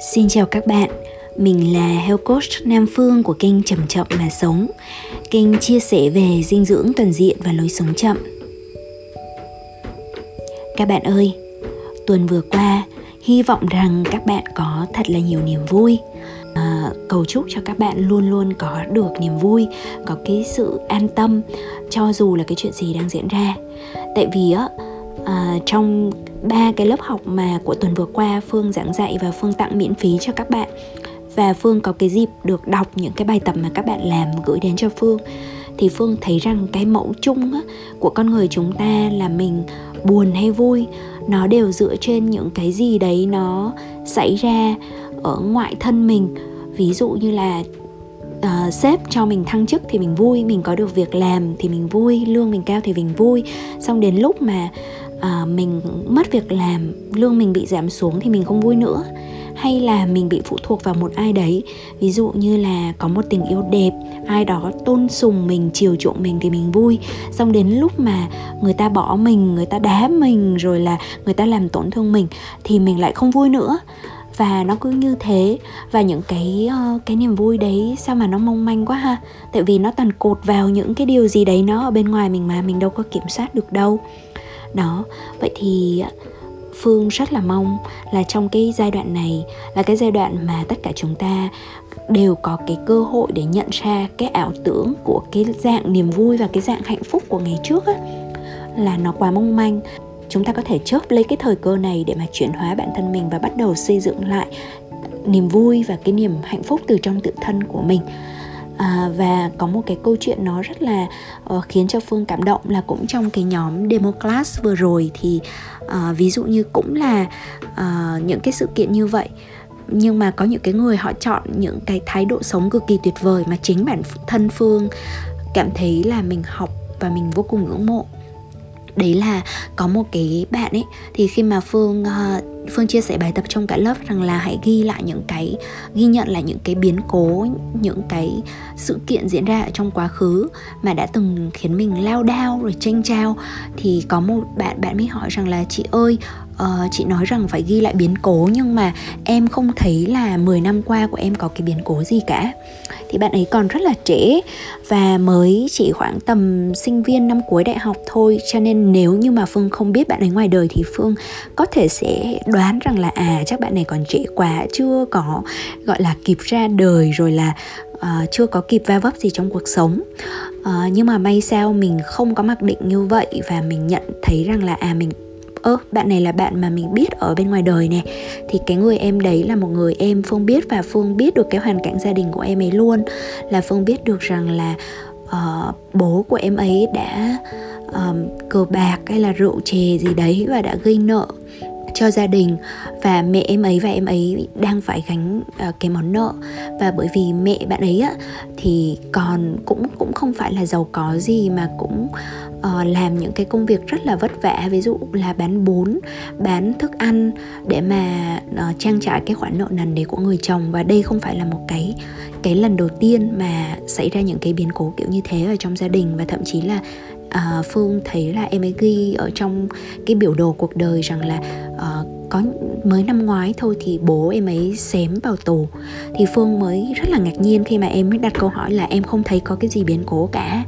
Xin chào các bạn, mình là Health Coach Nam Phương của kênh Chậm Chậm Mà Sống. Kênh chia sẻ về dinh dưỡng toàn diện và lối sống chậm. Các bạn ơi, tuần vừa qua hy vọng rằng các bạn có thật là nhiều niềm vui. À, cầu chúc cho các bạn luôn luôn có được niềm vui có cái sự an tâm cho dù là cái chuyện gì đang diễn ra. Tại vì á à, trong ba cái lớp học mà của tuần vừa qua phương giảng dạy và phương tặng miễn phí cho các bạn. Và phương có cái dịp được đọc những cái bài tập mà các bạn làm gửi đến cho phương. Thì phương thấy rằng cái mẫu chung á, của con người chúng ta là mình buồn hay vui nó đều dựa trên những cái gì đấy nó xảy ra ở ngoại thân mình. Ví dụ như là uh, sếp cho mình thăng chức thì mình vui mình có được việc làm thì mình vui lương mình cao thì mình vui. Xong đến lúc mà à, mình mất việc làm lương mình bị giảm xuống thì mình không vui nữa. Hay là mình bị phụ thuộc vào một ai đấy. Ví dụ như là có một tình yêu đẹp ai đó tôn sùng mình chiều chuộng mình thì mình vui. Xong đến lúc mà người ta bỏ mình người ta đá mình rồi là người ta làm tổn thương mình thì mình lại không vui nữa. Và nó cứ như thế. Và những cái ờ, cái niềm vui đấy sao mà nó mong manh quá ha? Tại vì nó toàn cột vào những cái điều gì đấy nó ở bên ngoài mình mà mình đâu có kiểm soát được đâu đó. Vậy thì à, phương rất là mong là trong cái giai đoạn này là cái giai đoạn mà tất cả chúng ta đều có cái cơ hội để nhận ra cái ảo tưởng của cái dạng niềm vui và cái dạng hạnh phúc của ngày trước á, là nó quá mong manh. Chúng ta có thể chớp lấy cái thời cơ này để mà chuyển hóa bản thân mình và bắt đầu xây dựng lại niềm vui và cái niềm hạnh phúc từ trong tự thân của mình à, và có một cái câu chuyện nó rất là uh, khiến cho phương cảm động là cũng trong cái nhóm demo class vừa rồi thì uh, ví dụ như cũng là uh, những cái sự kiện như vậy. Nhưng mà có những cái người họ chọn những cái thái độ sống cực kỳ tuyệt vời mà chính bản thân phương cảm thấy là mình học và mình vô cùng ngưỡng mộ đấy là có một cái bạn ấy thì khi mà phương uh, phương chia sẻ bài tập trong cả lớp rằng là hãy ghi lại những cái ghi nhận lại những cái biến cố những cái sự kiện diễn ra ở trong quá khứ mà đã từng khiến mình lao đao rồi tranh trao thì có một bạn bạn mới hỏi rằng là chị ơi uh, chị nói rằng phải ghi lại biến cố nhưng mà em không thấy là 10 năm qua của em có cái biến cố gì cả. Thì bạn ấy còn rất là trẻ và mới chỉ khoảng tầm sinh viên năm cuối đại học thôi cho nên nếu như mà phương không biết bạn ấy ngoài đời thì phương có thể sẽ đoán rằng là à chắc bạn này còn trẻ quá chưa có gọi là kịp ra đời rồi là uh, chưa có kịp va vấp gì trong cuộc sống. Uh, nhưng mà may sao mình không có mặc định như vậy và mình nhận thấy rằng là à mình ơ bạn này là bạn mà mình biết ở bên ngoài đời nè. Thì cái người em đấy là một người em phương biết và phương biết được cái hoàn cảnh gia đình của em ấy luôn. Là phương biết được rằng là uh, bố của em ấy đã um, cờ bạc hay là rượu chè gì đấy và đã gây nợ cho gia đình. Và mẹ em ấy và em ấy đang phải gánh uh, cái món nợ. Và bởi vì mẹ bạn ấy á thì còn cũng cũng không phải là giàu có gì mà cũng uh, làm những cái công việc rất là vất vả. Ví dụ là bán bún bán thức ăn để mà uh, trang trải cái khoản nợ nần đấy của người chồng. Và đây không phải là một cái cái lần đầu tiên mà xảy ra những cái biến cố kiểu như thế ở trong gia đình. Và thậm chí là à, phương thấy là em ấy ghi ở trong cái biểu đồ cuộc đời rằng là à, có mới năm ngoái thôi thì bố em ấy xém vào tù. Thì phương mới rất là ngạc nhiên khi mà em mới đặt câu hỏi là em không thấy có cái gì biến cố cả.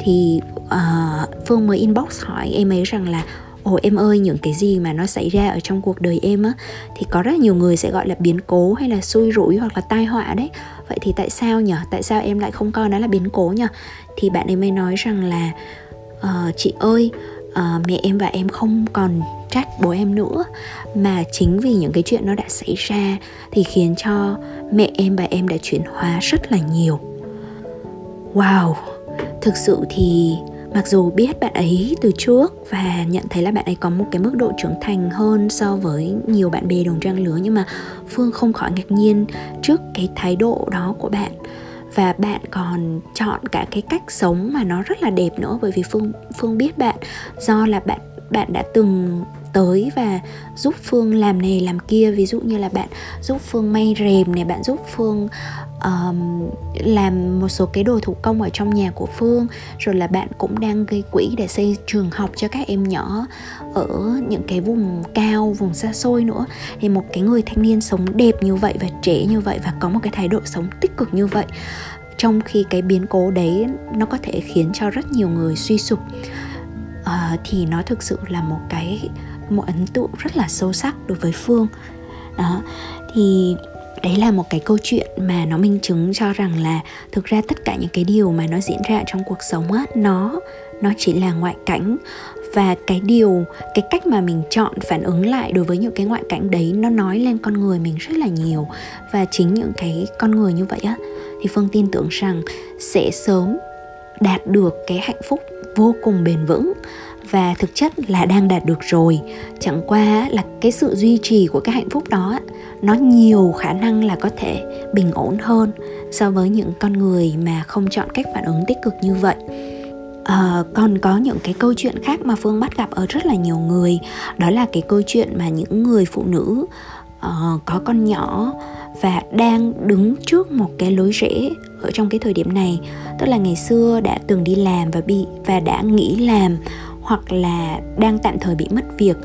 Thì uh, phương mới inbox hỏi em ấy rằng là ồ em ơi những cái gì mà nó xảy ra ở trong cuộc đời em á thì có rất nhiều người sẽ gọi là biến cố hay là xui rủi hoặc là tai họa đấy. Vậy thì tại sao nhở tại sao em lại không coi nó là biến cố nhở thì bạn ấy mới nói rằng là à, chị ơi à, mẹ em và em không còn trách bố em nữa. Mà chính vì những cái chuyện nó đã xảy ra thì khiến cho mẹ em và em đã chuyển hóa rất là nhiều. Wow thực sự thì mặc dù biết bạn ấy từ trước và nhận thấy là bạn ấy có một cái mức độ trưởng thành hơn so với nhiều bạn bè đồng trang lứa nhưng mà phương không khỏi ngạc nhiên trước cái thái độ đó của bạn và bạn còn chọn cả cái cách sống mà nó rất là đẹp nữa. Bởi vì phương phương biết bạn, do là bạn bạn đã từng tới và giúp phương làm này làm kia. Ví dụ như là bạn giúp phương may rèm này, bạn giúp phương um, làm một số cái đồ thủ công ở trong nhà của phương rồi là bạn cũng đang gây quỹ để xây trường học cho các em nhỏ ở những cái vùng cao vùng xa xôi nữa. Thì một cái người thanh niên sống đẹp như vậy và trẻ như vậy và có một cái thái độ sống tích cực như vậy trong khi cái biến cố đấy nó có thể khiến cho rất nhiều người suy sụp. Uh, thì nó thực sự là một cái một ấn tượng rất là sâu sắc đối với phương. Đó thì đấy là một cái câu chuyện mà nó minh chứng cho rằng là thực ra tất cả những cái điều mà nó diễn ra trong cuộc sống á, nó nó chỉ là ngoại cảnh. Và cái điều, cái cách mà mình chọn phản ứng lại đối với những cái ngoại cảnh đấy, nó nói lên con người mình rất là nhiều. Và chính những cái con người như vậy á, thì phương tin tưởng rằng sẽ sớm đạt được cái hạnh phúc vô cùng bền vững và thực chất là đang đạt được rồi. Chẳng qua là cái sự duy trì của cái hạnh phúc đó nó nhiều khả năng là có thể bình ổn hơn so với những con người mà không chọn cách phản ứng tích cực như vậy. À, còn có những cái câu chuyện khác mà phương bắt gặp ở rất là nhiều người. Đó là cái câu chuyện mà những người phụ nữ uh, có con nhỏ và đang đứng trước một cái lối rẽ ở trong cái thời điểm này. Tức là ngày xưa đã từng đi làm và bị và đã nghỉ làm hoặc là đang tạm thời bị mất việc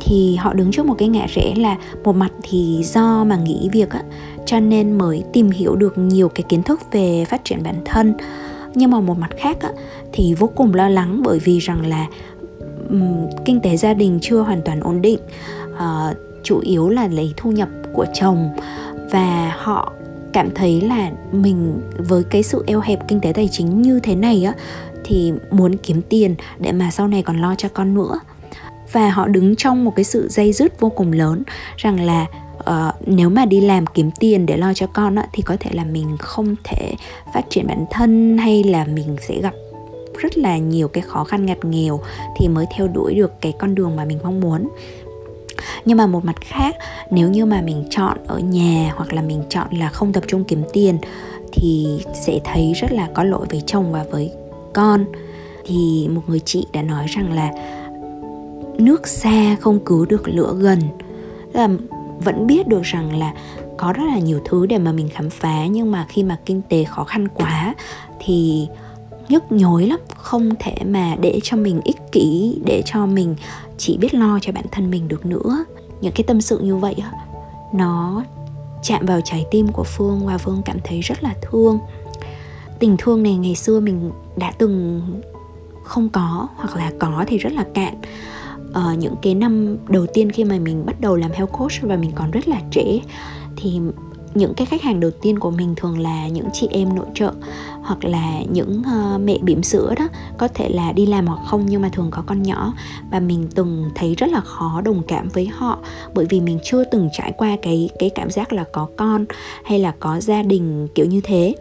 thì họ đứng trước một cái ngã rẽ là một mặt thì do mà nghỉ việc á cho nên mới tìm hiểu được nhiều cái kiến thức về phát triển bản thân. Nhưng mà một mặt khác á, thì vô cùng lo lắng bởi vì rằng là um, kinh tế gia đình chưa hoàn toàn ổn định. Uh, chủ yếu là lấy thu nhập của chồng và họ cảm thấy là mình với cái sự eo hẹp kinh tế tài chính như thế này á thì muốn kiếm tiền để mà sau này còn lo cho con nữa. Và họ đứng trong một cái sự dây dứt vô cùng lớn rằng là uh, nếu mà đi làm kiếm tiền để lo cho con á, thì có thể là mình không thể phát triển bản thân hay là mình sẽ gặp rất là nhiều cái khó khăn ngặt nghèo thì mới theo đuổi được cái con đường mà mình mong muốn. Nhưng mà một mặt khác nếu như mà mình chọn ở nhà hoặc là mình chọn là không tập trung kiếm tiền thì sẽ thấy rất là có lỗi với chồng và với con, thì một người chị đã nói rằng là nước xa không cứu được lửa gần. Là vẫn biết được rằng là có rất là nhiều thứ để mà mình khám phá, nhưng mà khi mà kinh tế khó khăn quá thì nhức nhối lắm, không thể mà để cho mình ích kỷ, để cho mình chỉ biết lo cho bản thân mình được nữa. Những cái tâm sự như vậy nó chạm vào trái tim của phương và phương cảm thấy rất là thương tình thương này ngày xưa mình đã từng không có hoặc là có thì rất là cạn. Uh, những cái năm đầu tiên khi mà mình bắt đầu làm health coach và mình còn rất là trẻ thì những cái khách hàng đầu tiên của mình thường là những chị em nội trợ hoặc là những uh, mẹ bỉm sữa đó có thể là đi làm hoặc không nhưng mà thường có con nhỏ. Và mình từng thấy rất là khó đồng cảm với họ bởi vì mình chưa từng trải qua cái cái cảm giác là có con hay là có gia đình kiểu như thế.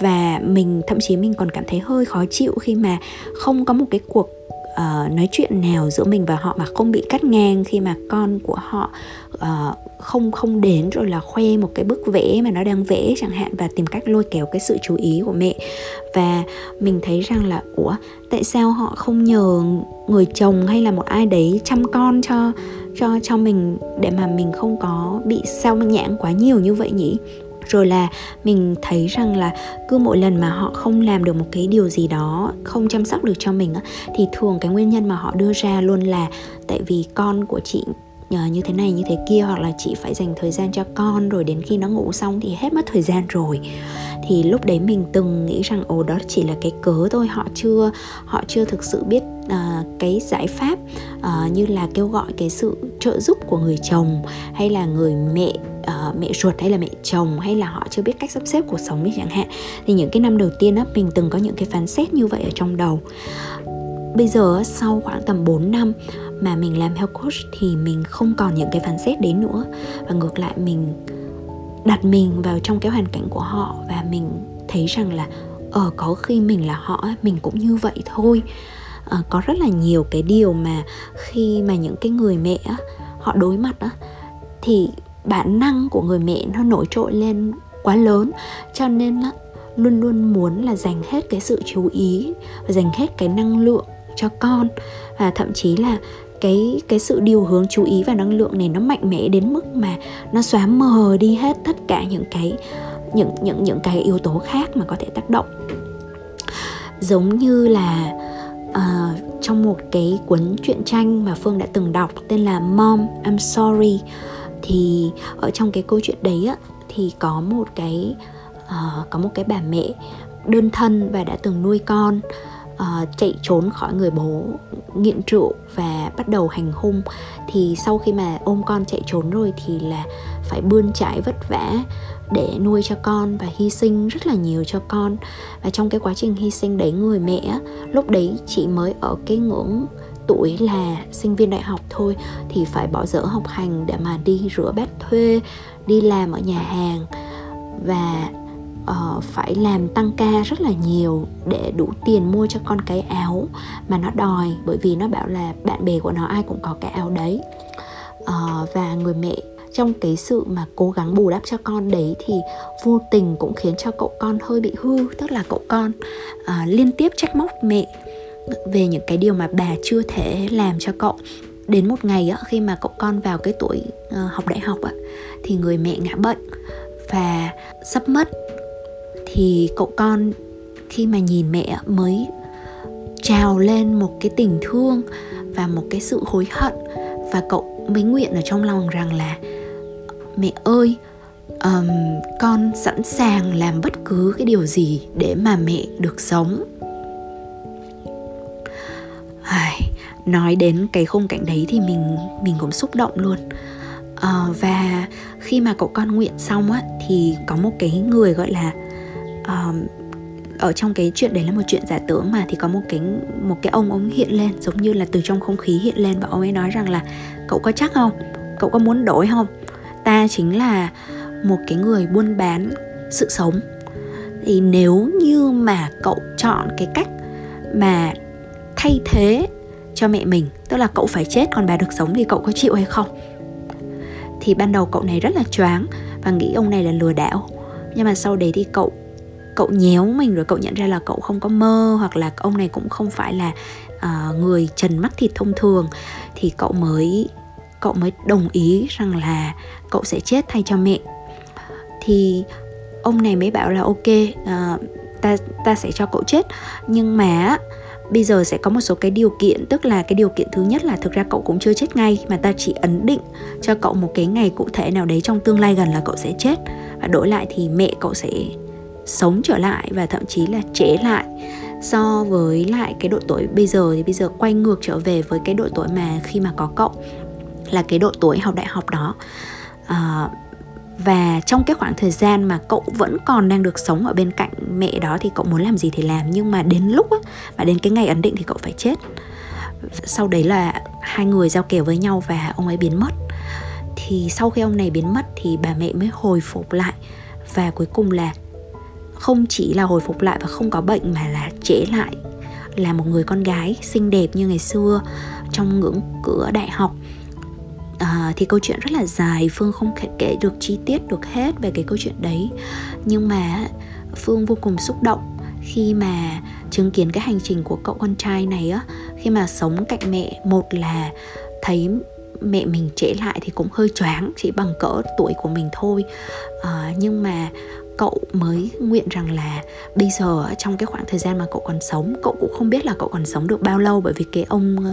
Và mình thậm chí mình còn cảm thấy hơi khó chịu khi mà không có một cái cuộc uh, nói chuyện nào giữa mình và họ mà không bị cắt ngang khi mà con của họ uh, không không đến rồi là khoe một cái bức vẽ mà nó đang vẽ chẳng hạn và tìm cách lôi kéo cái sự chú ý của mẹ. Và mình thấy rằng là ủa tại sao họ không nhờ người chồng hay là một ai đấy chăm con cho cho cho mình để mà mình không có bị sao nhãn quá nhiều như vậy nhỉ? Rồi là mình thấy rằng là cứ mỗi lần mà họ không làm được một cái điều gì đó, không chăm sóc được cho mình thì thường cái nguyên nhân mà họ đưa ra luôn là tại vì con của chị ờ, như thế này, như thế kia, hoặc là chị phải dành thời gian cho con, rồi đến khi nó ngủ xong thì hết mất thời gian rồi. Thì lúc đấy mình từng nghĩ rằng, ồ, đó chỉ là cái cớ thôi, họ chưa họ chưa thực sự biết uh, cái giải pháp uh, như là kêu gọi cái sự trợ giúp của người chồng hay là người mẹ uh, mẹ ruột hay là mẹ chồng hay là họ chưa biết cách sắp xếp cuộc sống ấy chẳng hạn. Thì những cái năm đầu tiên á mình từng có những cái phán xét như vậy ở trong đầu. Bây giờ sau khoảng tầm 4 năm mà mình làm health coach thì mình không còn những cái phán xét đến nữa. Và ngược lại mình đặt mình vào trong cái hoàn cảnh của họ và mình thấy rằng là ở có khi mình là họ mình cũng như vậy thôi à, có rất là nhiều cái điều mà khi mà những cái người mẹ họ đối mặt á thì bản năng của người mẹ nó nổi trội lên quá lớn. Cho nên á, luôn luôn muốn là dành hết cái sự chú ý và dành hết cái năng lượng cho con. Và thậm chí là cái cái sự điều hướng chú ý và năng lượng này nó mạnh mẽ đến mức mà nó xóa mờ đi hết tất cả những cái những những những cái yếu tố khác mà có thể tác động. Giống như là uh, trong một cái cuốn truyện tranh mà phương đã từng đọc tên là mom i'm sorry thì ở trong cái câu chuyện đấy á thì có một cái uh, có một cái bà mẹ đơn thân và đã từng nuôi con uh, chạy trốn khỏi người bố nghiện rượu và bắt đầu hành hung. Thì sau khi mà ôm con chạy trốn rồi thì là phải bươn trải vất vả để nuôi cho con và hy sinh rất là nhiều cho con. Và trong cái quá trình hy sinh đấy người mẹ lúc đấy chị mới ở cái ngưỡng tuổi là sinh viên đại học thôi thì phải bỏ dở học hành để mà đi rửa bát thuê đi làm ở nhà hàng. Và uh, phải làm tăng ca rất là nhiều để đủ tiền mua cho con cái áo mà nó đòi bởi vì nó bảo là bạn bè của nó ai cũng có cái áo đấy. Uh, và người mẹ trong cái sự mà cố gắng bù đắp cho con đấy thì vô tình cũng khiến cho cậu con hơi bị hư tức là cậu con uh, liên tiếp trách móc mẹ về những cái điều mà bà chưa thể làm cho cậu. Đến một ngày á, khi mà cậu con vào cái tuổi uh, học đại học á, thì người mẹ ngã bệnh và sắp mất. Thì cậu con khi mà nhìn mẹ mới trào lên một cái tình thương và một cái sự hối hận và cậu mới nguyện ở trong lòng rằng là mẹ ơi um, con sẵn sàng làm bất cứ cái điều gì để mà mẹ được sống. Ai, nói đến cái khung cảnh đấy thì mình mình cũng xúc động luôn. Uh, và khi mà cậu con nguyện xong á thì có một cái người gọi là uh, ở trong cái chuyện đấy là một chuyện giả tưởng mà thì có một cái một cái ông ông hiện lên giống như là từ trong không khí hiện lên và ông ấy nói rằng là cậu có chắc không? Cậu có muốn đổi không? Ta chính là một cái người buôn bán sự sống. Thì nếu như mà cậu chọn cái cách mà thay thế cho mẹ mình tức là cậu phải chết còn bà được sống thì cậu có chịu hay không? Thì ban đầu cậu này rất là choáng và nghĩ ông này là lừa đảo. Nhưng mà sau đấy thì cậu cậu nhéo mình rồi cậu nhận ra là cậu không có mơ hoặc là ông này cũng không phải là uh, người trần mắt thịt thông thường thì cậu mới cậu mới đồng ý rằng là cậu sẽ chết thay cho mẹ. Thì ông này mới bảo là ok uh, ta ta sẽ cho cậu chết. Nhưng mà bây giờ sẽ có một số cái điều kiện tức là cái điều kiện thứ nhất là thực ra cậu cũng chưa chết ngay mà ta chỉ ấn định cho cậu một cái ngày cụ thể nào đấy trong tương lai gần là cậu sẽ chết. Và đổi lại thì mẹ cậu sẽ sống trở lại và thậm chí là trễ lại. So với lại cái độ tuổi bây giờ thì bây giờ quay ngược trở về với cái độ tuổi mà khi mà có cậu là cái độ tuổi học đại học đó. À, và trong cái khoảng thời gian mà cậu vẫn còn đang được sống ở bên cạnh mẹ đó thì cậu muốn làm gì thì làm nhưng mà đến lúc á, mà đến cái ngày ấn định thì cậu phải chết. Sau đấy là hai người giao kèo với nhau và ông ấy biến mất. Thì sau khi ông này biến mất thì bà mẹ mới hồi phục lại và cuối cùng là không chỉ là hồi phục lại và không có bệnh mà là trễ lại là một người con gái xinh đẹp như ngày xưa trong ngưỡng cửa đại học à, thì câu chuyện rất là dài phương không thể kể được chi tiết được hết về cái câu chuyện đấy. Nhưng mà phương vô cùng xúc động khi mà chứng kiến cái hành trình của cậu con trai này á. Khi mà sống cạnh mẹ một là thấy mẹ mình trễ lại thì cũng hơi choáng chỉ bằng cỡ tuổi của mình thôi. À, nhưng mà cậu mới nguyện rằng là bây giờ trong cái khoảng thời gian mà cậu còn sống cậu cũng không biết là cậu còn sống được bao lâu bởi vì cái ông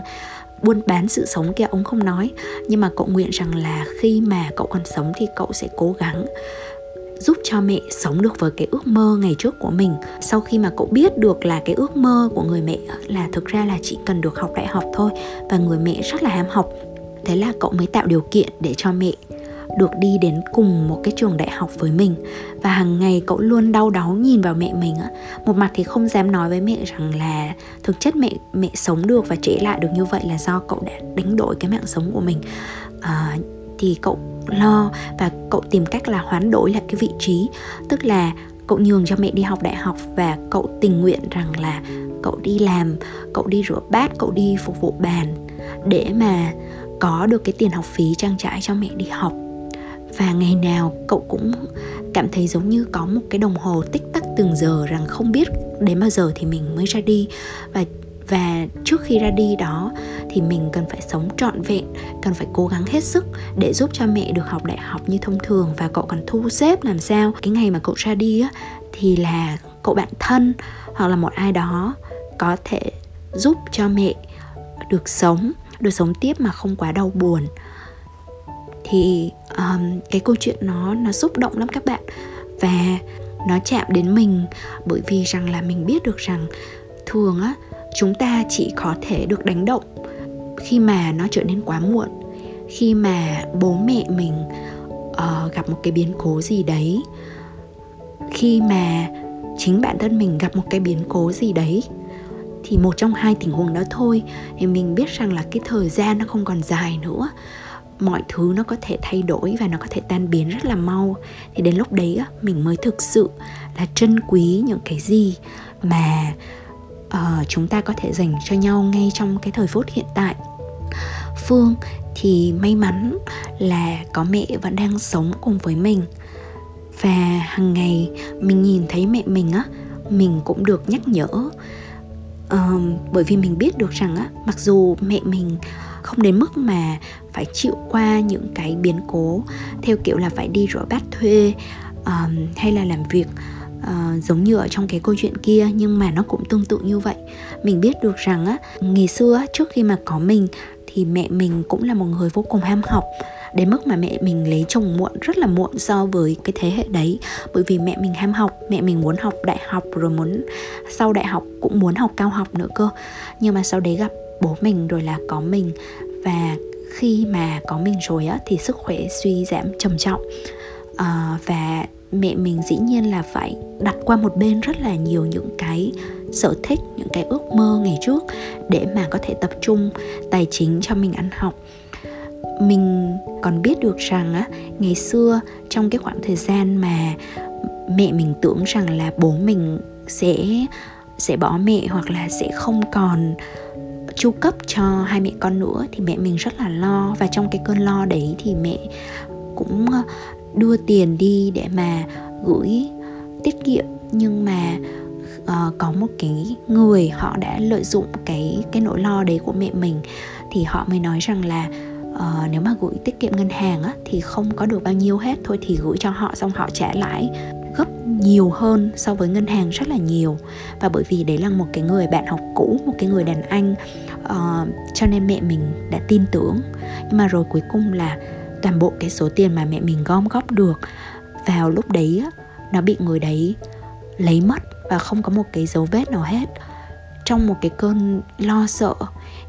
buôn bán sự sống kia, ông không nói. Nhưng mà cậu nguyện rằng là khi mà cậu còn sống thì cậu sẽ cố gắng giúp cho mẹ sống được với cái ước mơ ngày trước của mình. Sau khi mà cậu biết được là cái ước mơ của người mẹ là thực ra là chỉ cần được học đại học thôi và người mẹ rất là ham học, thế là cậu mới tạo điều kiện để cho mẹ được đi đến cùng một cái trường đại học với mình. Và hàng ngày cậu luôn đau đáu nhìn vào mẹ mình á. Một mặt thì không dám nói với mẹ rằng là thực chất mẹ mẹ sống được và trễ lại được như vậy là do cậu đã đánh đổi cái mạng sống của mình. À, thì cậu lo và cậu tìm cách là hoán đổi lại cái vị trí. Tức là cậu nhường cho mẹ đi học đại học và cậu tình nguyện rằng là cậu đi làm cậu đi rửa bát cậu đi phục vụ bàn để mà có được cái tiền học phí trang trải cho mẹ đi học và ngày nào cậu cũng cảm thấy giống như có một cái đồng hồ tích tắc từng giờ rằng không biết đến bao giờ thì mình mới ra đi. Và và trước khi ra đi đó thì mình cần phải sống trọn vẹn, cần phải cố gắng hết sức để giúp cho mẹ được học đại học như thông thường và cậu còn thu xếp làm sao. Cái ngày mà cậu ra đi á, thì là cậu bạn thân hoặc là một ai đó có thể giúp cho mẹ được sống được sống tiếp mà không quá đau buồn thì um, cái câu chuyện nó nó xúc động lắm các bạn. Và nó chạm đến mình bởi vì rằng là mình biết được rằng thường á chúng ta chỉ có thể được đánh động khi mà nó trở nên quá muộn. Khi mà bố mẹ mình uh, gặp một cái biến cố gì đấy khi mà chính bản thân mình gặp một cái biến cố gì đấy thì một trong hai tình huống đó thôi. Thì mình biết rằng là cái thời gian nó không còn dài nữa mọi thứ nó có thể thay đổi và nó có thể tan biến rất là mau. Thì đến lúc đấy á, mình mới thực sự là trân quý những cái gì mà uh, chúng ta có thể dành cho nhau ngay trong cái thời phút hiện tại. Phương thì may mắn là có mẹ vẫn đang sống cùng với mình. Và hàng ngày mình nhìn thấy mẹ mình á mình cũng được nhắc nhở. Uh, bởi vì mình biết được rằng á mặc dù mẹ mình không đến mức mà phải chịu qua những cái biến cố theo kiểu là phải đi rửa bát thuê um, hay là làm việc uh, giống như ở trong cái câu chuyện kia nhưng mà nó cũng tương tự như vậy. Mình biết được rằng á ngày xưa trước khi mà có mình thì mẹ mình cũng là một người vô cùng ham học đến mức mà mẹ mình lấy chồng muộn rất là muộn so với cái thế hệ đấy. Bởi vì mẹ mình ham học mẹ mình muốn học đại học rồi muốn sau đại học cũng muốn học cao học nữa cơ. Nhưng mà sau đấy gặp bố mình rồi là có mình. Và khi mà có mình rồi á thì sức khỏe suy giảm trầm trọng. À, và mẹ mình dĩ nhiên là phải đặt qua một bên rất là nhiều những cái sở thích những cái ước mơ ngày trước để mà có thể tập trung tài chính cho mình ăn học. Mình còn biết được rằng á ngày xưa trong cái khoảng thời gian mà mẹ mình tưởng rằng là bố mình sẽ sẽ bỏ mẹ hoặc là sẽ không còn chu cấp cho hai mẹ con nữa thì mẹ mình rất là lo. Và trong cái cơn lo đấy thì mẹ cũng ờ, đưa tiền đi để mà gửi tiết kiệm. Nhưng mà uh, có một cái người họ đã lợi dụng cái cái nỗi lo đấy của mẹ mình thì họ mới nói rằng là uh, nếu mà gửi tiết kiệm ngân hàng á, thì không có được bao nhiêu hết. Thôi thì gửi cho họ xong họ trả lãi gấp nhiều hơn so với ngân hàng rất là nhiều. Và bởi vì đấy là một cái người bạn học cũ một cái người đàn anh uh, cho nên mẹ mình đã tin tưởng. Nhưng mà rồi cuối cùng là toàn bộ cái số tiền mà mẹ mình gom góp được vào lúc đấy á, nó bị người đấy lấy mất và không có một cái dấu vết nào hết. Trong một cái cơn lo sợ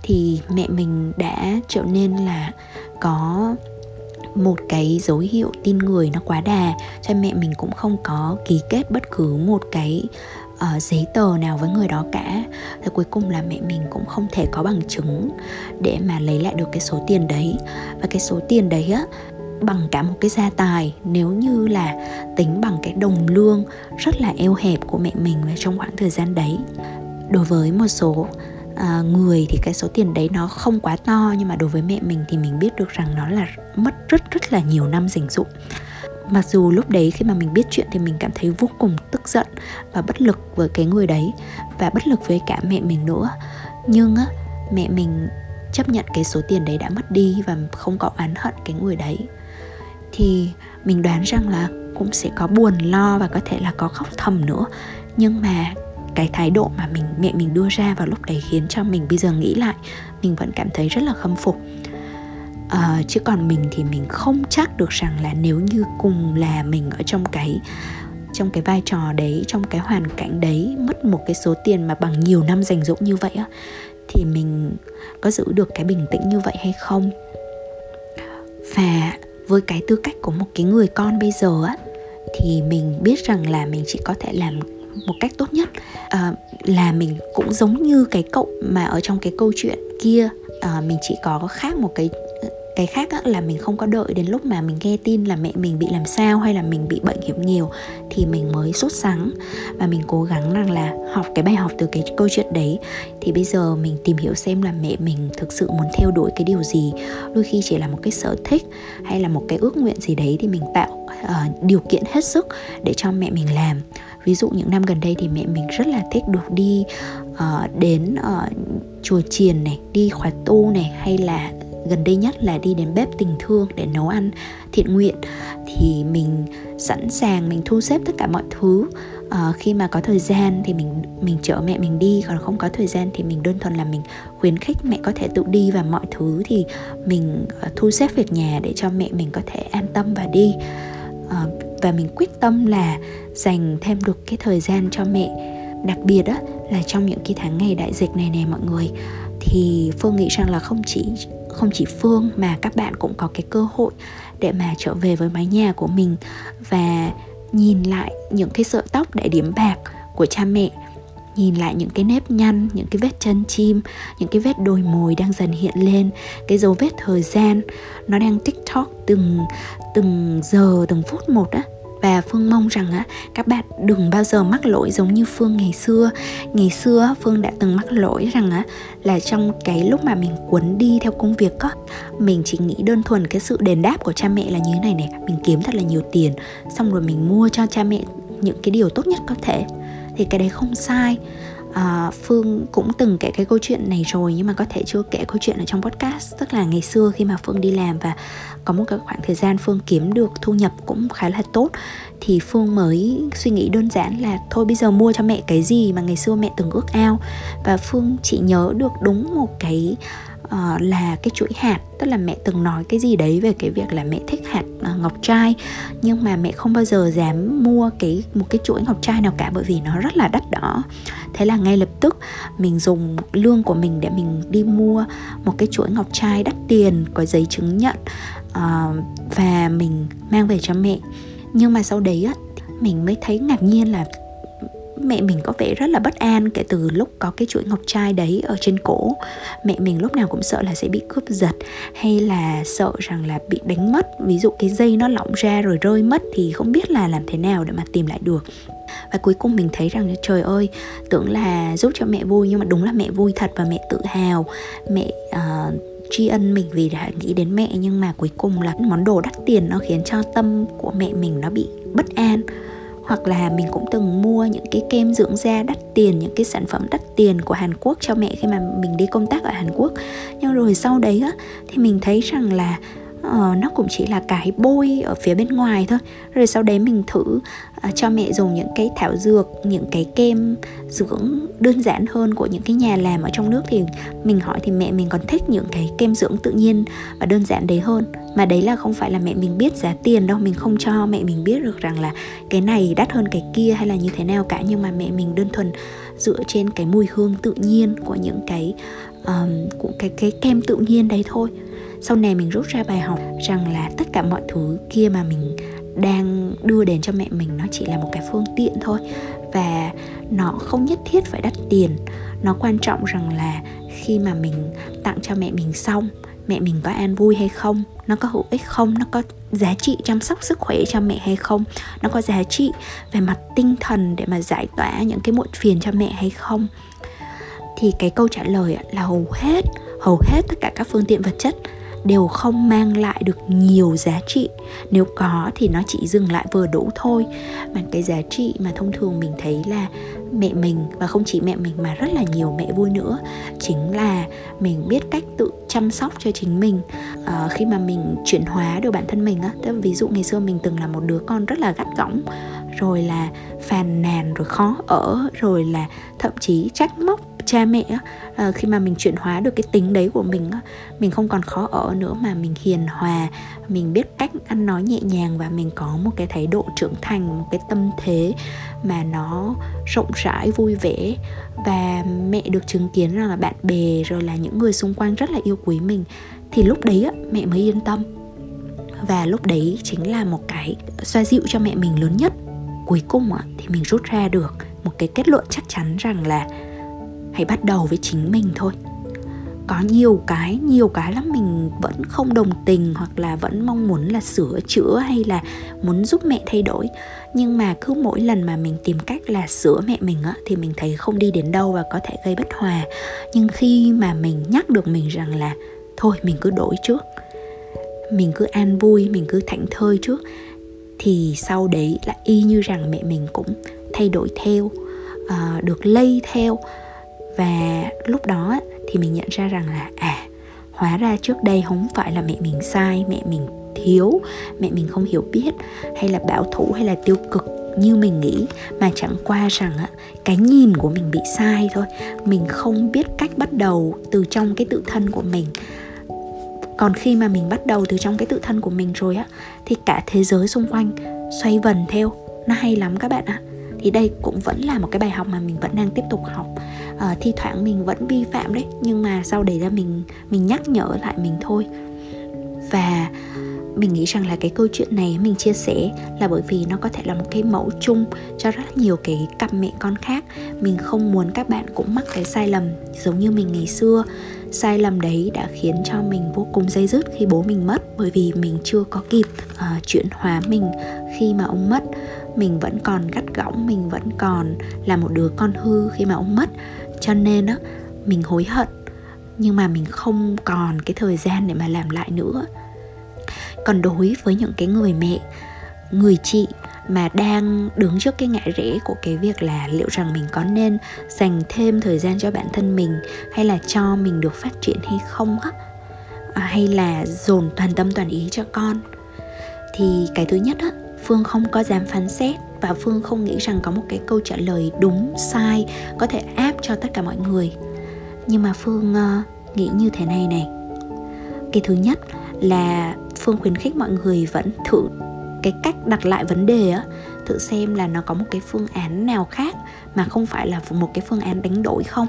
thì mẹ mình đã trở nên là có một cái dấu hiệu tin người nó quá đà cho mẹ mình cũng không có ký kết bất cứ một cái uh, giấy tờ nào với người đó cả. Thì cuối cùng là mẹ mình cũng không thể có bằng chứng để mà lấy lại được cái số tiền đấy. Và cái số tiền đấy á bằng cả một cái gia tài nếu như là tính bằng cái đồng lương rất là eo hẹp của mẹ mình trong khoảng thời gian đấy. Đối với một số à, người thì cái số tiền đấy nó không quá to nhưng mà đối với mẹ mình thì mình biết được rằng nó là mất rất rất là nhiều năm dành dụm mặc dù lúc đấy khi mà mình biết chuyện thì mình cảm thấy vô cùng tức giận và bất lực với cái người đấy và bất lực với cả mẹ mình nữa. Nhưng á, mẹ mình chấp nhận cái số tiền đấy đã mất đi và không có oán hận cái người đấy. Thì mình đoán rằng là cũng sẽ có buồn, lo và có thể là có khóc thầm nữa. Nhưng mà cái thái độ mà mình, mẹ mình đưa ra vào lúc đấy khiến cho mình bây giờ nghĩ lại, mình vẫn cảm thấy rất là khâm phục à, chứ còn mình thì mình không chắc được rằng là nếu như cùng là mình ở trong cái trong cái vai trò đấy trong cái hoàn cảnh đấy mất một cái số tiền mà bằng nhiều năm dành dụm như vậy á thì mình có giữ được cái bình tĩnh như vậy hay không? Và với cái tư cách của một cái người con bây giờ á thì mình biết rằng là mình chỉ có thể làm một cách tốt nhất. À, là mình cũng giống như cái cậu mà ở trong cái câu chuyện kia à, mình chỉ có khác một cái cái khác á, là mình không có đợi đến lúc mà mình nghe tin là mẹ mình bị làm sao hay là mình bị bệnh hiểm nghèo thì mình mới sốt sắng. Và mình cố gắng rằng là học cái bài học từ cái câu chuyện đấy. Thì bây giờ mình tìm hiểu xem là mẹ mình thực sự muốn theo đuổi cái điều gì. Đôi khi chỉ là một cái sở thích hay là một cái ước nguyện gì đấy thì mình tạo uh, điều kiện hết sức để cho mẹ mình làm. Ví dụ những năm gần đây thì mẹ mình rất là thích được đi uh, đến uh, chùa chiền này đi khóa tu này hay là gần đây nhất là đi đến bếp tình thương để nấu ăn thiện nguyện. Thì mình sẵn sàng mình thu xếp tất cả mọi thứ. Uh, khi mà có thời gian thì mình mình chở mẹ mình đi còn không có thời gian thì mình đơn thuần là mình khuyến khích mẹ có thể tự đi và mọi thứ. Thì mình ờ, thu xếp việc nhà để cho mẹ mình có thể an tâm và đi. Uh, và mình quyết tâm là dành thêm được cái thời gian cho mẹ. Đặc biệt đó là trong những cái tháng ngày đại dịch này nè mọi người thì phương nghĩ rằng là không chỉ không chỉ phương mà các bạn cũng có cái cơ hội để mà trở về với mái nhà của mình và nhìn lại những cái sợi tóc để điểm bạc của cha mẹ, nhìn lại những cái nếp nhăn, những cái vết chân chim, những cái vết đồi mồi đang dần hiện lên, cái dấu vết thời gian nó đang tiktok từng từng giờ, từng phút một á và phương mong rằng á, các bạn đừng bao giờ mắc lỗi giống như phương ngày xưa. Ngày xưa phương đã từng mắc lỗi rằng á, là trong cái lúc mà mình cuốn đi theo công việc á, mình chỉ nghĩ đơn thuần cái sự đền đáp của cha mẹ là như thế này này, mình kiếm thật là nhiều tiền, xong rồi mình mua cho cha mẹ những cái điều tốt nhất có thể. Thì cái đấy không sai à, phương cũng từng kể cái câu chuyện này rồi nhưng mà có thể chưa kể câu chuyện ở trong podcast. Tức là ngày xưa khi mà phương đi làm và có một cái khoảng thời gian phương kiếm được thu nhập cũng khá là tốt thì phương mới suy nghĩ đơn giản là thôi bây giờ mua cho mẹ cái gì mà ngày xưa mẹ từng ước ao. Và phương chỉ nhớ được đúng một cái uh, là cái chuỗi hạt tức là mẹ từng nói cái gì đấy về cái việc là mẹ thích hạt uh, ngọc trai. Nhưng mà mẹ không bao giờ dám mua cái một cái chuỗi ngọc trai nào cả bởi vì nó rất là đắt đỏ. Thế là ngay lập tức mình dùng lương của mình để mình đi mua một cái chuỗi ngọc trai đắt tiền có giấy chứng nhận uh, và mình mang về cho mẹ. Nhưng mà sau đấy á mình mới thấy ngạc nhiên là mẹ mình có vẻ rất là bất an kể từ lúc có cái chuỗi ngọc trai đấy ở trên cổ. Mẹ mình lúc nào cũng sợ là sẽ bị cướp giật hay là sợ rằng là bị đánh mất. Ví dụ cái dây nó lỏng ra rồi rơi mất thì không biết là làm thế nào để mà tìm lại được. Và cuối cùng mình thấy rằng trời ơi tưởng là giúp cho mẹ vui nhưng mà đúng là mẹ vui thật và mẹ tự hào. Mẹ uh, tri ân mình vì đã nghĩ đến mẹ nhưng mà cuối cùng là món đồ đắt tiền nó khiến cho tâm của mẹ mình nó bị bất an hoặc là mình cũng từng mua những cái kem dưỡng da đắt tiền những cái sản phẩm đắt tiền của Hàn Quốc cho mẹ khi mà mình đi công tác ở Hàn Quốc. Nhưng rồi sau đấy á thì mình thấy rằng là uh, nó cũng chỉ là cái bôi ở phía bên ngoài thôi. Rồi sau đấy mình thử Ờ, cho mẹ dùng những cái thảo dược những cái kem dưỡng đơn giản hơn của những cái nhà làm ở trong nước thì mình hỏi thì mẹ mình còn thích những cái kem dưỡng tự nhiên và đơn giản đấy hơn. Mà đấy là không phải là mẹ mình biết giá tiền đâu mình không cho mẹ mình biết được rằng là cái này đắt hơn cái kia hay là như thế nào cả. Nhưng mà mẹ mình đơn thuần dựa trên cái mùi hương tự nhiên của những cái um, của cái cái kem tự nhiên đấy thôi. Sau này mình rút ra bài học rằng là tất cả mọi thứ kia mà mình đang đưa đến cho mẹ mình nó chỉ là một cái phương tiện thôi. Và nó không nhất thiết phải đắt tiền. Nó quan trọng rằng là khi mà mình tặng cho mẹ mình xong, mẹ mình có an vui hay không, nó có hữu ích không, nó có giá trị chăm sóc sức khỏe cho mẹ hay không, nó có giá trị về mặt tinh thần để mà giải tỏa những cái muộn phiền cho mẹ hay không. Thì cái câu trả lời là hầu hết hầu hết tất cả các phương tiện vật chất đều không mang lại được nhiều giá trị. Nếu có thì nó chỉ dừng lại vừa đủ thôi. Mà cái giá trị mà thông thường mình thấy là mẹ mình và không chỉ mẹ mình mà rất là nhiều mẹ vui nữa chính là mình biết cách tự chăm sóc cho chính mình. À, khi mà mình chuyển hóa được bản thân mình á ví dụ ngày xưa mình từng là một đứa con rất là gắt gỏng rồi là phàn nàn rồi khó ở rồi là thậm chí trách móc cha mẹ ờ, khi mà mình chuyển hóa được cái tính đấy của mình mình không còn khó ở nữa mà mình hiền hòa, mình biết cách ăn nói nhẹ nhàng và mình có một cái thái độ trưởng thành, một cái tâm thế mà nó rộng rãi, vui vẻ. Và mẹ được chứng kiến rằng là bạn bè rồi là những người xung quanh rất là yêu quý mình, thì lúc đấy mẹ mới yên tâm. Và lúc đấy chính là một cái xoa dịu cho mẹ mình lớn nhất. Cuối cùng thì mình rút ra được một cái kết luận chắc chắn rằng là hãy bắt đầu với chính mình thôi. Có nhiều cái nhiều cái lắm mình vẫn không đồng tình hoặc là vẫn mong muốn là sửa chữa hay là muốn giúp mẹ thay đổi. Nhưng mà cứ mỗi lần mà mình tìm cách là sửa mẹ mình á thì mình thấy không đi đến đâu và có thể gây bất hòa. Nhưng khi mà mình nhắc được mình rằng là thôi mình cứ đổi trước. Mình cứ an vui mình cứ thảnh thơi trước. Thì sau đấy là y như rằng mẹ mình cũng thay đổi theo uh, được lây theo và lúc đó thì mình nhận ra rằng là à hóa ra trước đây không phải là mẹ mình sai, mẹ mình thiếu, mẹ mình không hiểu biết hay là bảo thủ hay là tiêu cực như mình nghĩ, mà chẳng qua rằng á, cái nhìn của mình bị sai thôi. Mình không biết cách bắt đầu từ trong cái tự thân của mình. Còn khi mà mình bắt đầu từ trong cái tự thân của mình rồi á, thì cả thế giới xung quanh xoay vần theo. Nó hay lắm các bạn ạ. Thì đây cũng vẫn là một cái bài học mà mình vẫn đang tiếp tục học uh, thi thoảng mình vẫn vi phạm đấy nhưng mà sau đấy là mình mình nhắc nhở lại mình thôi. Và mình nghĩ rằng là cái câu chuyện này mình chia sẻ là bởi vì nó có thể là một cái mẫu chung cho rất nhiều cái cặp mẹ con khác. Mình không muốn các bạn cũng mắc cái sai lầm giống như mình ngày xưa. Sai lầm đấy đã khiến cho mình vô cùng dây dứt khi bố mình mất bởi vì mình chưa có kịp uh, chuyển hóa mình khi mà ông mất. Mình vẫn còn gắt gỏng mình vẫn còn là một đứa con hư khi mà ông mất cho nên á mình hối hận. Nhưng mà mình không còn cái thời gian để mà làm lại nữa. Còn đối với những cái người mẹ người chị mà đang đứng trước cái ngại rẽ của cái việc là liệu rằng mình có nên dành thêm thời gian cho bản thân mình hay là cho mình được phát triển hay không á? À, hay là dồn toàn tâm toàn ý cho con? Thì cái thứ nhất á phương không có dám phán xét và phương không nghĩ rằng có một cái câu trả lời đúng sai có thể áp cho tất cả mọi người. Nhưng mà phương uh, nghĩ như thế này này. Cái thứ nhất là phương khuyến khích mọi người vẫn thử cái cách đặt lại vấn đề á thử xem là nó có một cái phương án nào khác mà không phải là một cái phương án đánh đổi không.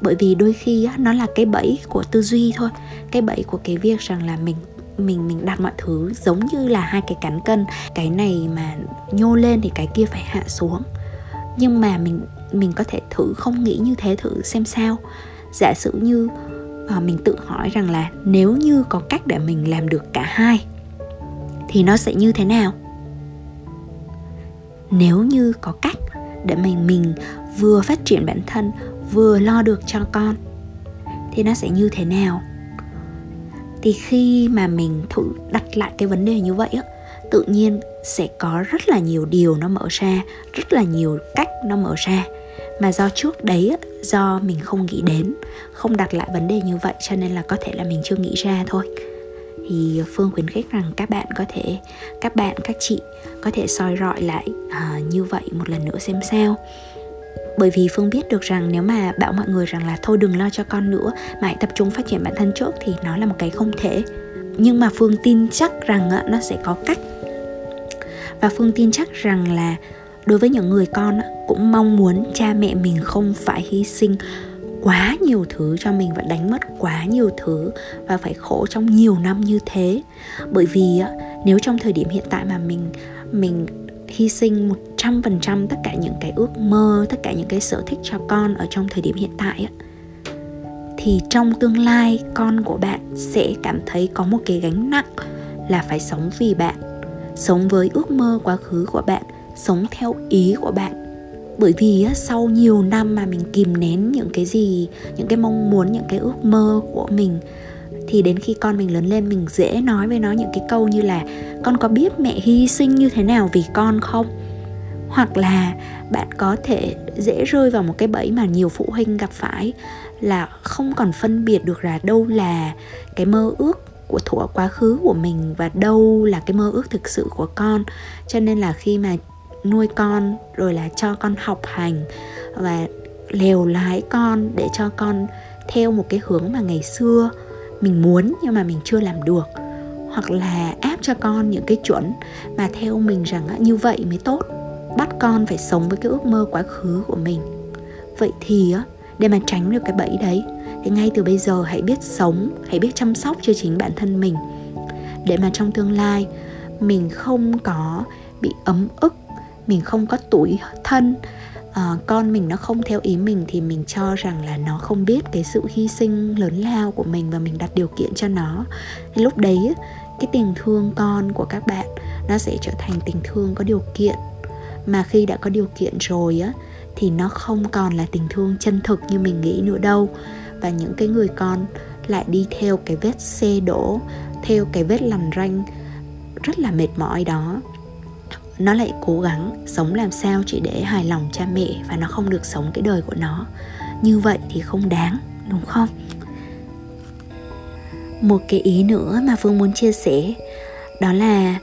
Bởi vì đôi khi á, nó là cái bẫy của tư duy thôi cái bẫy của cái việc rằng là mình mình mình đặt mọi thứ giống như là hai cái cán cân. Cái này mà nhô lên thì cái kia phải hạ xuống. Nhưng mà mình mình có thể thử không nghĩ như thế thử xem sao. Giả sử như à, mình tự hỏi rằng là nếu như có cách để mình làm được cả hai thì nó sẽ như thế nào? Nếu như có cách để mình mình vừa phát triển bản thân vừa lo được cho con thì nó sẽ như thế nào? Thì khi mà mình thử đặt lại cái vấn đề như vậy á tự nhiên sẽ có rất là nhiều điều nó mở ra rất là nhiều cách nó mở ra. Mà do trước đấy do mình không nghĩ đến không đặt lại vấn đề như vậy cho nên là có thể là mình chưa nghĩ ra thôi. Thì phương khuyến khích rằng các bạn có thể các bạn các chị có thể soi rọi lại uh, như vậy một lần nữa xem sao bởi vì phương biết được rằng nếu mà bảo mọi người rằng là thôi đừng lo cho con nữa, mà hãy tập trung phát triển bản thân trước thì nó là một cái không thể. Nhưng mà phương tin chắc rằng nó sẽ có cách. Và phương tin chắc rằng là đối với những người con cũng mong muốn cha mẹ mình không phải hy sinh quá nhiều thứ cho mình và đánh mất quá nhiều thứ và phải khổ trong nhiều năm như thế. Bởi vì nếu trong thời điểm hiện tại mà mình mình hy sinh một trăm phần trăm tất cả những cái ước mơ, tất cả những cái sở thích cho con ở trong thời điểm hiện tại thì trong tương lai, con của bạn sẽ cảm thấy có một cái gánh nặng là phải sống vì bạn, sống với ước mơ quá khứ của bạn, sống theo ý của bạn. Bởi vì sau nhiều năm mà mình kìm nén những cái gì, những cái mong muốn, những cái ước mơ của mình, thì đến khi con mình lớn lên, mình dễ nói với nó những cái câu như là con có biết mẹ hy sinh như thế nào vì con không? Hoặc là bạn có thể dễ rơi vào một cái bẫy mà nhiều phụ huynh gặp phải là không còn phân biệt được là đâu là cái mơ ước của thuở quá khứ của mình và đâu là cái mơ ước thực sự của con. Cho nên là khi mà nuôi con rồi là cho con học hành và lèo lái con để cho con theo một cái hướng mà ngày xưa mình muốn nhưng mà mình chưa làm được, hoặc là áp cho con những cái chuẩn mà theo mình rằng như vậy mới tốt bắt con phải sống với cái ước mơ quá khứ của mình. Vậy thì để mà tránh được cái bẫy đấy thì ngay từ bây giờ hãy biết sống hãy biết chăm sóc cho chính bản thân mình. Để mà trong tương lai mình không có bị ấm ức mình không có tuổi thân à, con mình nó không theo ý mình thì mình cho rằng là nó không biết cái sự hy sinh lớn lao của mình và mình đặt điều kiện cho nó. Thì lúc đấy cái tình thương con của các bạn nó sẽ trở thành tình thương có điều kiện mà khi đã có điều kiện rồi á, thì nó không còn là tình thương chân thực như mình nghĩ nữa đâu. Và những cái người con lại đi theo cái vết xe đổ, theo cái vết lằn ranh rất là mệt mỏi đó. Nó lại cố gắng sống làm sao chỉ để hài lòng cha mẹ và nó không được sống cái đời của nó. Như vậy thì không đáng, đúng không? Một cái ý nữa mà phương muốn chia sẻ, đó là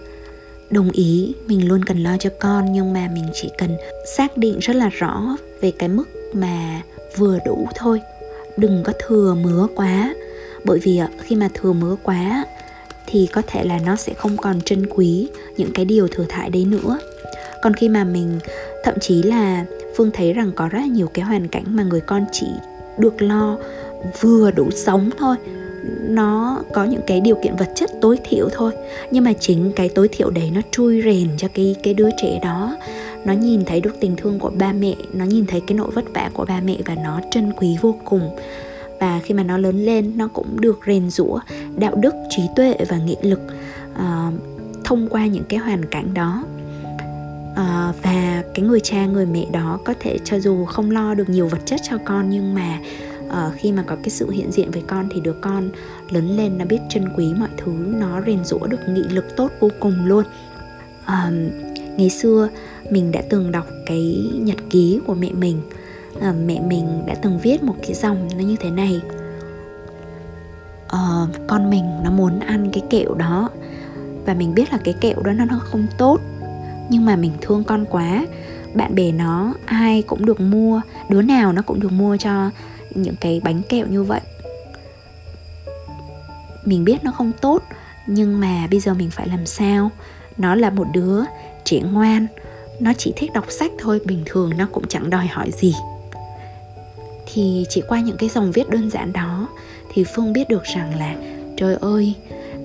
đồng ý, mình luôn cần lo cho con, nhưng mà mình chỉ cần xác định rất là rõ về cái mức mà vừa đủ thôi. Đừng có thừa mứa quá. Bởi vì khi mà thừa mứa quá thì có thể là nó sẽ không còn trân quý những cái điều thừa thải đấy nữa. Còn khi mà mình, thậm chí là phương thấy rằng có rất là nhiều cái hoàn cảnh mà người con chỉ được lo vừa đủ sống thôi nó có những cái điều kiện vật chất tối thiểu thôi. Nhưng mà chính cái tối thiểu đấy nó chui rèn cho cái cái đứa trẻ đó. Nó nhìn thấy được tình thương của ba mẹ nó nhìn thấy cái nỗi vất vả của ba mẹ và nó trân quý vô cùng. Và khi mà nó lớn lên nó cũng được rèn rũa đạo đức trí tuệ và nghị lực uh, thông qua những cái hoàn cảnh đó. Uh, và cái người cha người mẹ đó có thể cho dù không lo được nhiều vật chất cho con nhưng mà à, khi mà có cái sự hiện diện với con thì đứa con lớn lên nó biết trân quý mọi thứ nó rèn rũa được nghị lực tốt vô cùng luôn. À, ngày xưa mình đã từng đọc cái nhật ký của mẹ mình. À, mẹ mình đã từng viết một cái dòng nó như thế này. À, con mình nó muốn ăn cái kẹo đó và mình biết là cái kẹo đó nó không tốt nhưng mà mình thương con quá. Bạn bè nó ai cũng được mua đứa nào nó cũng được mua cho những cái bánh kẹo như vậy. Mình biết nó không tốt, nhưng mà bây giờ mình phải làm sao? Nó là một đứa trẻ ngoan, nó chỉ thích đọc sách thôi, bình thường nó cũng chẳng đòi hỏi gì. Thì chỉ qua những cái dòng viết đơn giản đó, thì phương biết được rằng là, trời ơi,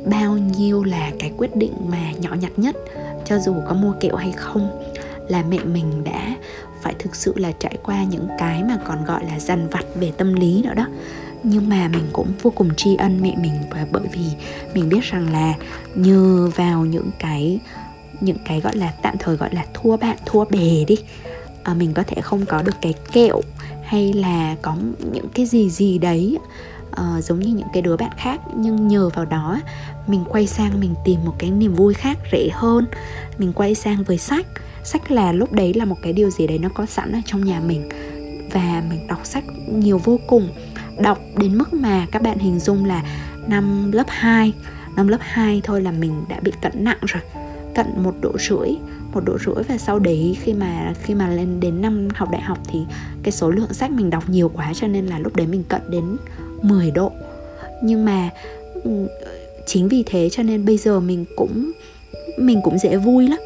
bao nhiêu là cái quyết định mà nhỏ nhặt nhất, cho dù có mua kẹo hay không, là mẹ mình đã phải thực sự là trải qua những cái mà còn gọi là dằn vặt về tâm lý nữa đó. Nhưng mà mình cũng vô cùng tri ân mẹ mình và bởi vì mình biết rằng là nhờ vào những cái những cái gọi là tạm thời gọi là thua bạn thua bè đi à, mình có thể không có được cái kẹo hay là có những cái gì gì đấy uh, giống như những cái đứa bạn khác. Nhưng nhờ vào đó mình quay sang mình tìm một cái niềm vui khác rẻ hơn. Mình quay sang với sách sách là lúc đấy là một cái điều gì đấy nó có sẵn ở trong nhà mình. Và mình đọc sách nhiều vô cùng. Đọc đến mức mà các bạn hình dung là năm lớp 2 năm lớp 2 thôi là mình đã bị cận nặng rồi. Cận một độ rưỡi, một độ rưỡi và sau đấy khi mà khi mà lên đến năm học đại học thì cái số lượng sách mình đọc nhiều quá cho nên là lúc đấy mình cận đến 10 độ. Nhưng mà ừ, chính vì thế cho nên bây giờ mình cũng mình cũng dễ vui lắm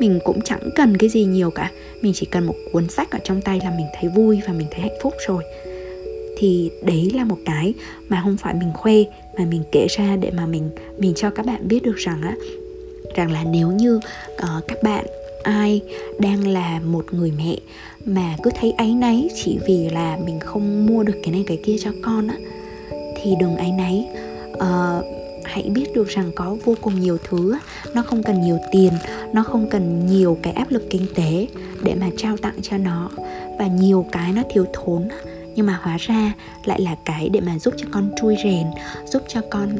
mình cũng chẳng cần cái gì nhiều cả. Mình chỉ cần một cuốn sách ở trong tay là mình thấy vui và mình thấy hạnh phúc rồi. Thì đấy là một cái mà không phải mình khoe mà mình kể ra để mà mình mình cho các bạn biết được rằng á rằng là nếu như uh, các bạn ai đang là một người mẹ mà cứ thấy áy náy chỉ vì là mình không mua được cái này cái kia cho con á thì đừng áy náy. Uh, hãy biết được rằng có vô cùng nhiều thứ. Nó không cần nhiều tiền, nó không cần nhiều cái áp lực kinh tế để mà trao tặng cho nó. Và nhiều cái nó thiếu thốn, nhưng mà hóa ra lại là cái để mà giúp cho con chui rèn, giúp cho con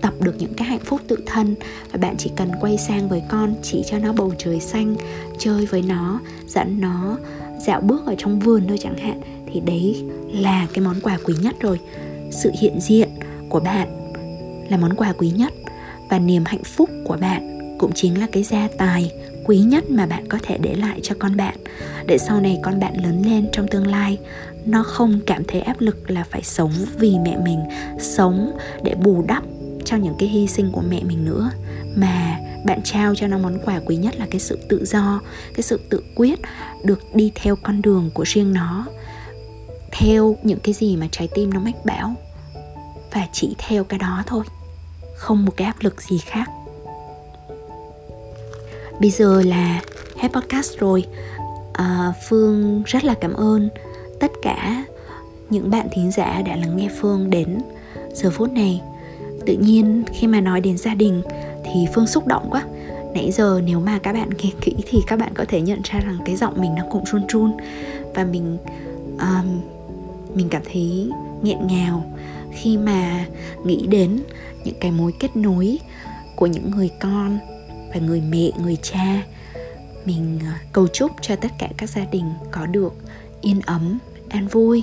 tập được những cái hạnh phúc tự thân. Và bạn chỉ cần quay sang với con, chỉ cho nó bầu trời xanh, chơi với nó, dẫn nó dạo bước ở trong vườn thôi chẳng hạn, thì đấy là cái món quà quý nhất rồi. Sự hiện diện của bạn là món quà quý nhất. Và niềm hạnh phúc của bạn cũng chính là cái gia tài quý nhất mà bạn có thể để lại cho con bạn. Để sau này con bạn lớn lên trong tương lai, nó không cảm thấy áp lực là phải sống vì mẹ mình, sống để bù đắp cho những cái hy sinh của mẹ mình nữa. Mà bạn trao cho nó món quà quý nhất là cái sự tự do, cái sự tự quyết được đi theo con đường của riêng nó, theo những cái gì mà trái tim nó mách bảo. Và chỉ theo cái đó thôi không một cái áp lực gì khác. Bây giờ là hết podcast rồi. À, phương rất là cảm ơn tất cả những bạn thính giả đã lắng nghe phương đến giờ phút này. Tự nhiên khi mà nói đến gia đình thì phương xúc động quá. Nãy giờ nếu mà các bạn nghe kỹ thì các bạn có thể nhận ra rằng cái giọng mình nó cũng run run và mình um, mình cảm thấy nghẹn ngào khi mà nghĩ đến những cái mối kết nối của những người con và người mẹ người cha mình ờ, cầu chúc cho tất cả các gia đình có được yên ấm an vui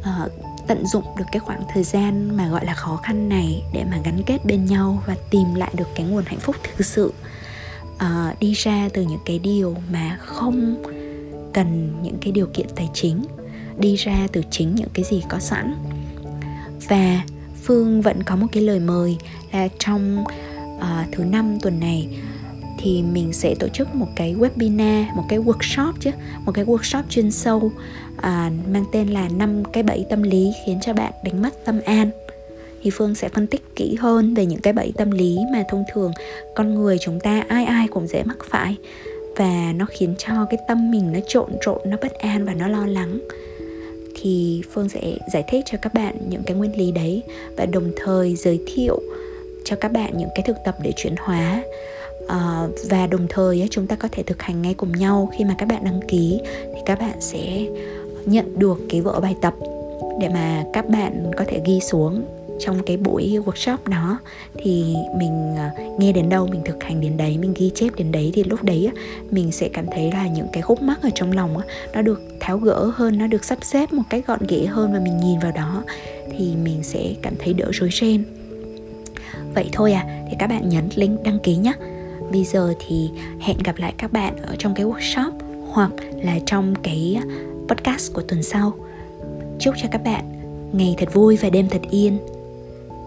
uh, tận dụng được cái khoảng thời gian mà gọi là khó khăn này để mà gắn kết bên nhau và tìm lại được cái nguồn hạnh phúc thực sự. Uh, đi ra từ những cái điều mà không cần những cái điều kiện tài chính đi ra từ chính những cái gì có sẵn và phương vẫn có một cái lời mời là trong uh, thứ năm tuần này thì mình sẽ tổ chức một cái webinar một cái workshop chứ một cái workshop chuyên sâu à, mang tên là năm cái bẫy tâm lý khiến cho bạn đánh mất tâm an. Thì phương sẽ phân tích kỹ hơn về những cái bẫy tâm lý mà thông thường con người chúng ta ai ai cũng dễ mắc phải. Và nó khiến cho cái tâm mình nó trộn trộn nó bất an và nó lo lắng thì phương sẽ giải thích cho các bạn những cái nguyên lý đấy và đồng thời giới thiệu cho các bạn những cái thực tập để chuyển hóa. À, và đồng thời chúng ta có thể thực hành ngay cùng nhau. Khi mà các bạn đăng ký thì các bạn sẽ nhận được cái vở bài tập để mà các bạn có thể ghi xuống trong cái buổi workshop đó. Thì mình à, nghe đến đâu mình thực hành đến đấy, mình ghi chép đến đấy thì lúc đấy mình sẽ cảm thấy là những cái khúc mắc ở trong lòng nó được tháo gỡ hơn, nó được sắp xếp một cách gọn ghẽ hơn và mình nhìn vào đó thì mình sẽ cảm thấy đỡ rối ren. Vậy thôi à thì các bạn nhấn link đăng ký nhé. Bây giờ thì hẹn gặp lại các bạn ở trong cái workshop hoặc là trong cái podcast của tuần sau. Chúc cho các bạn ngày thật vui và đêm thật yên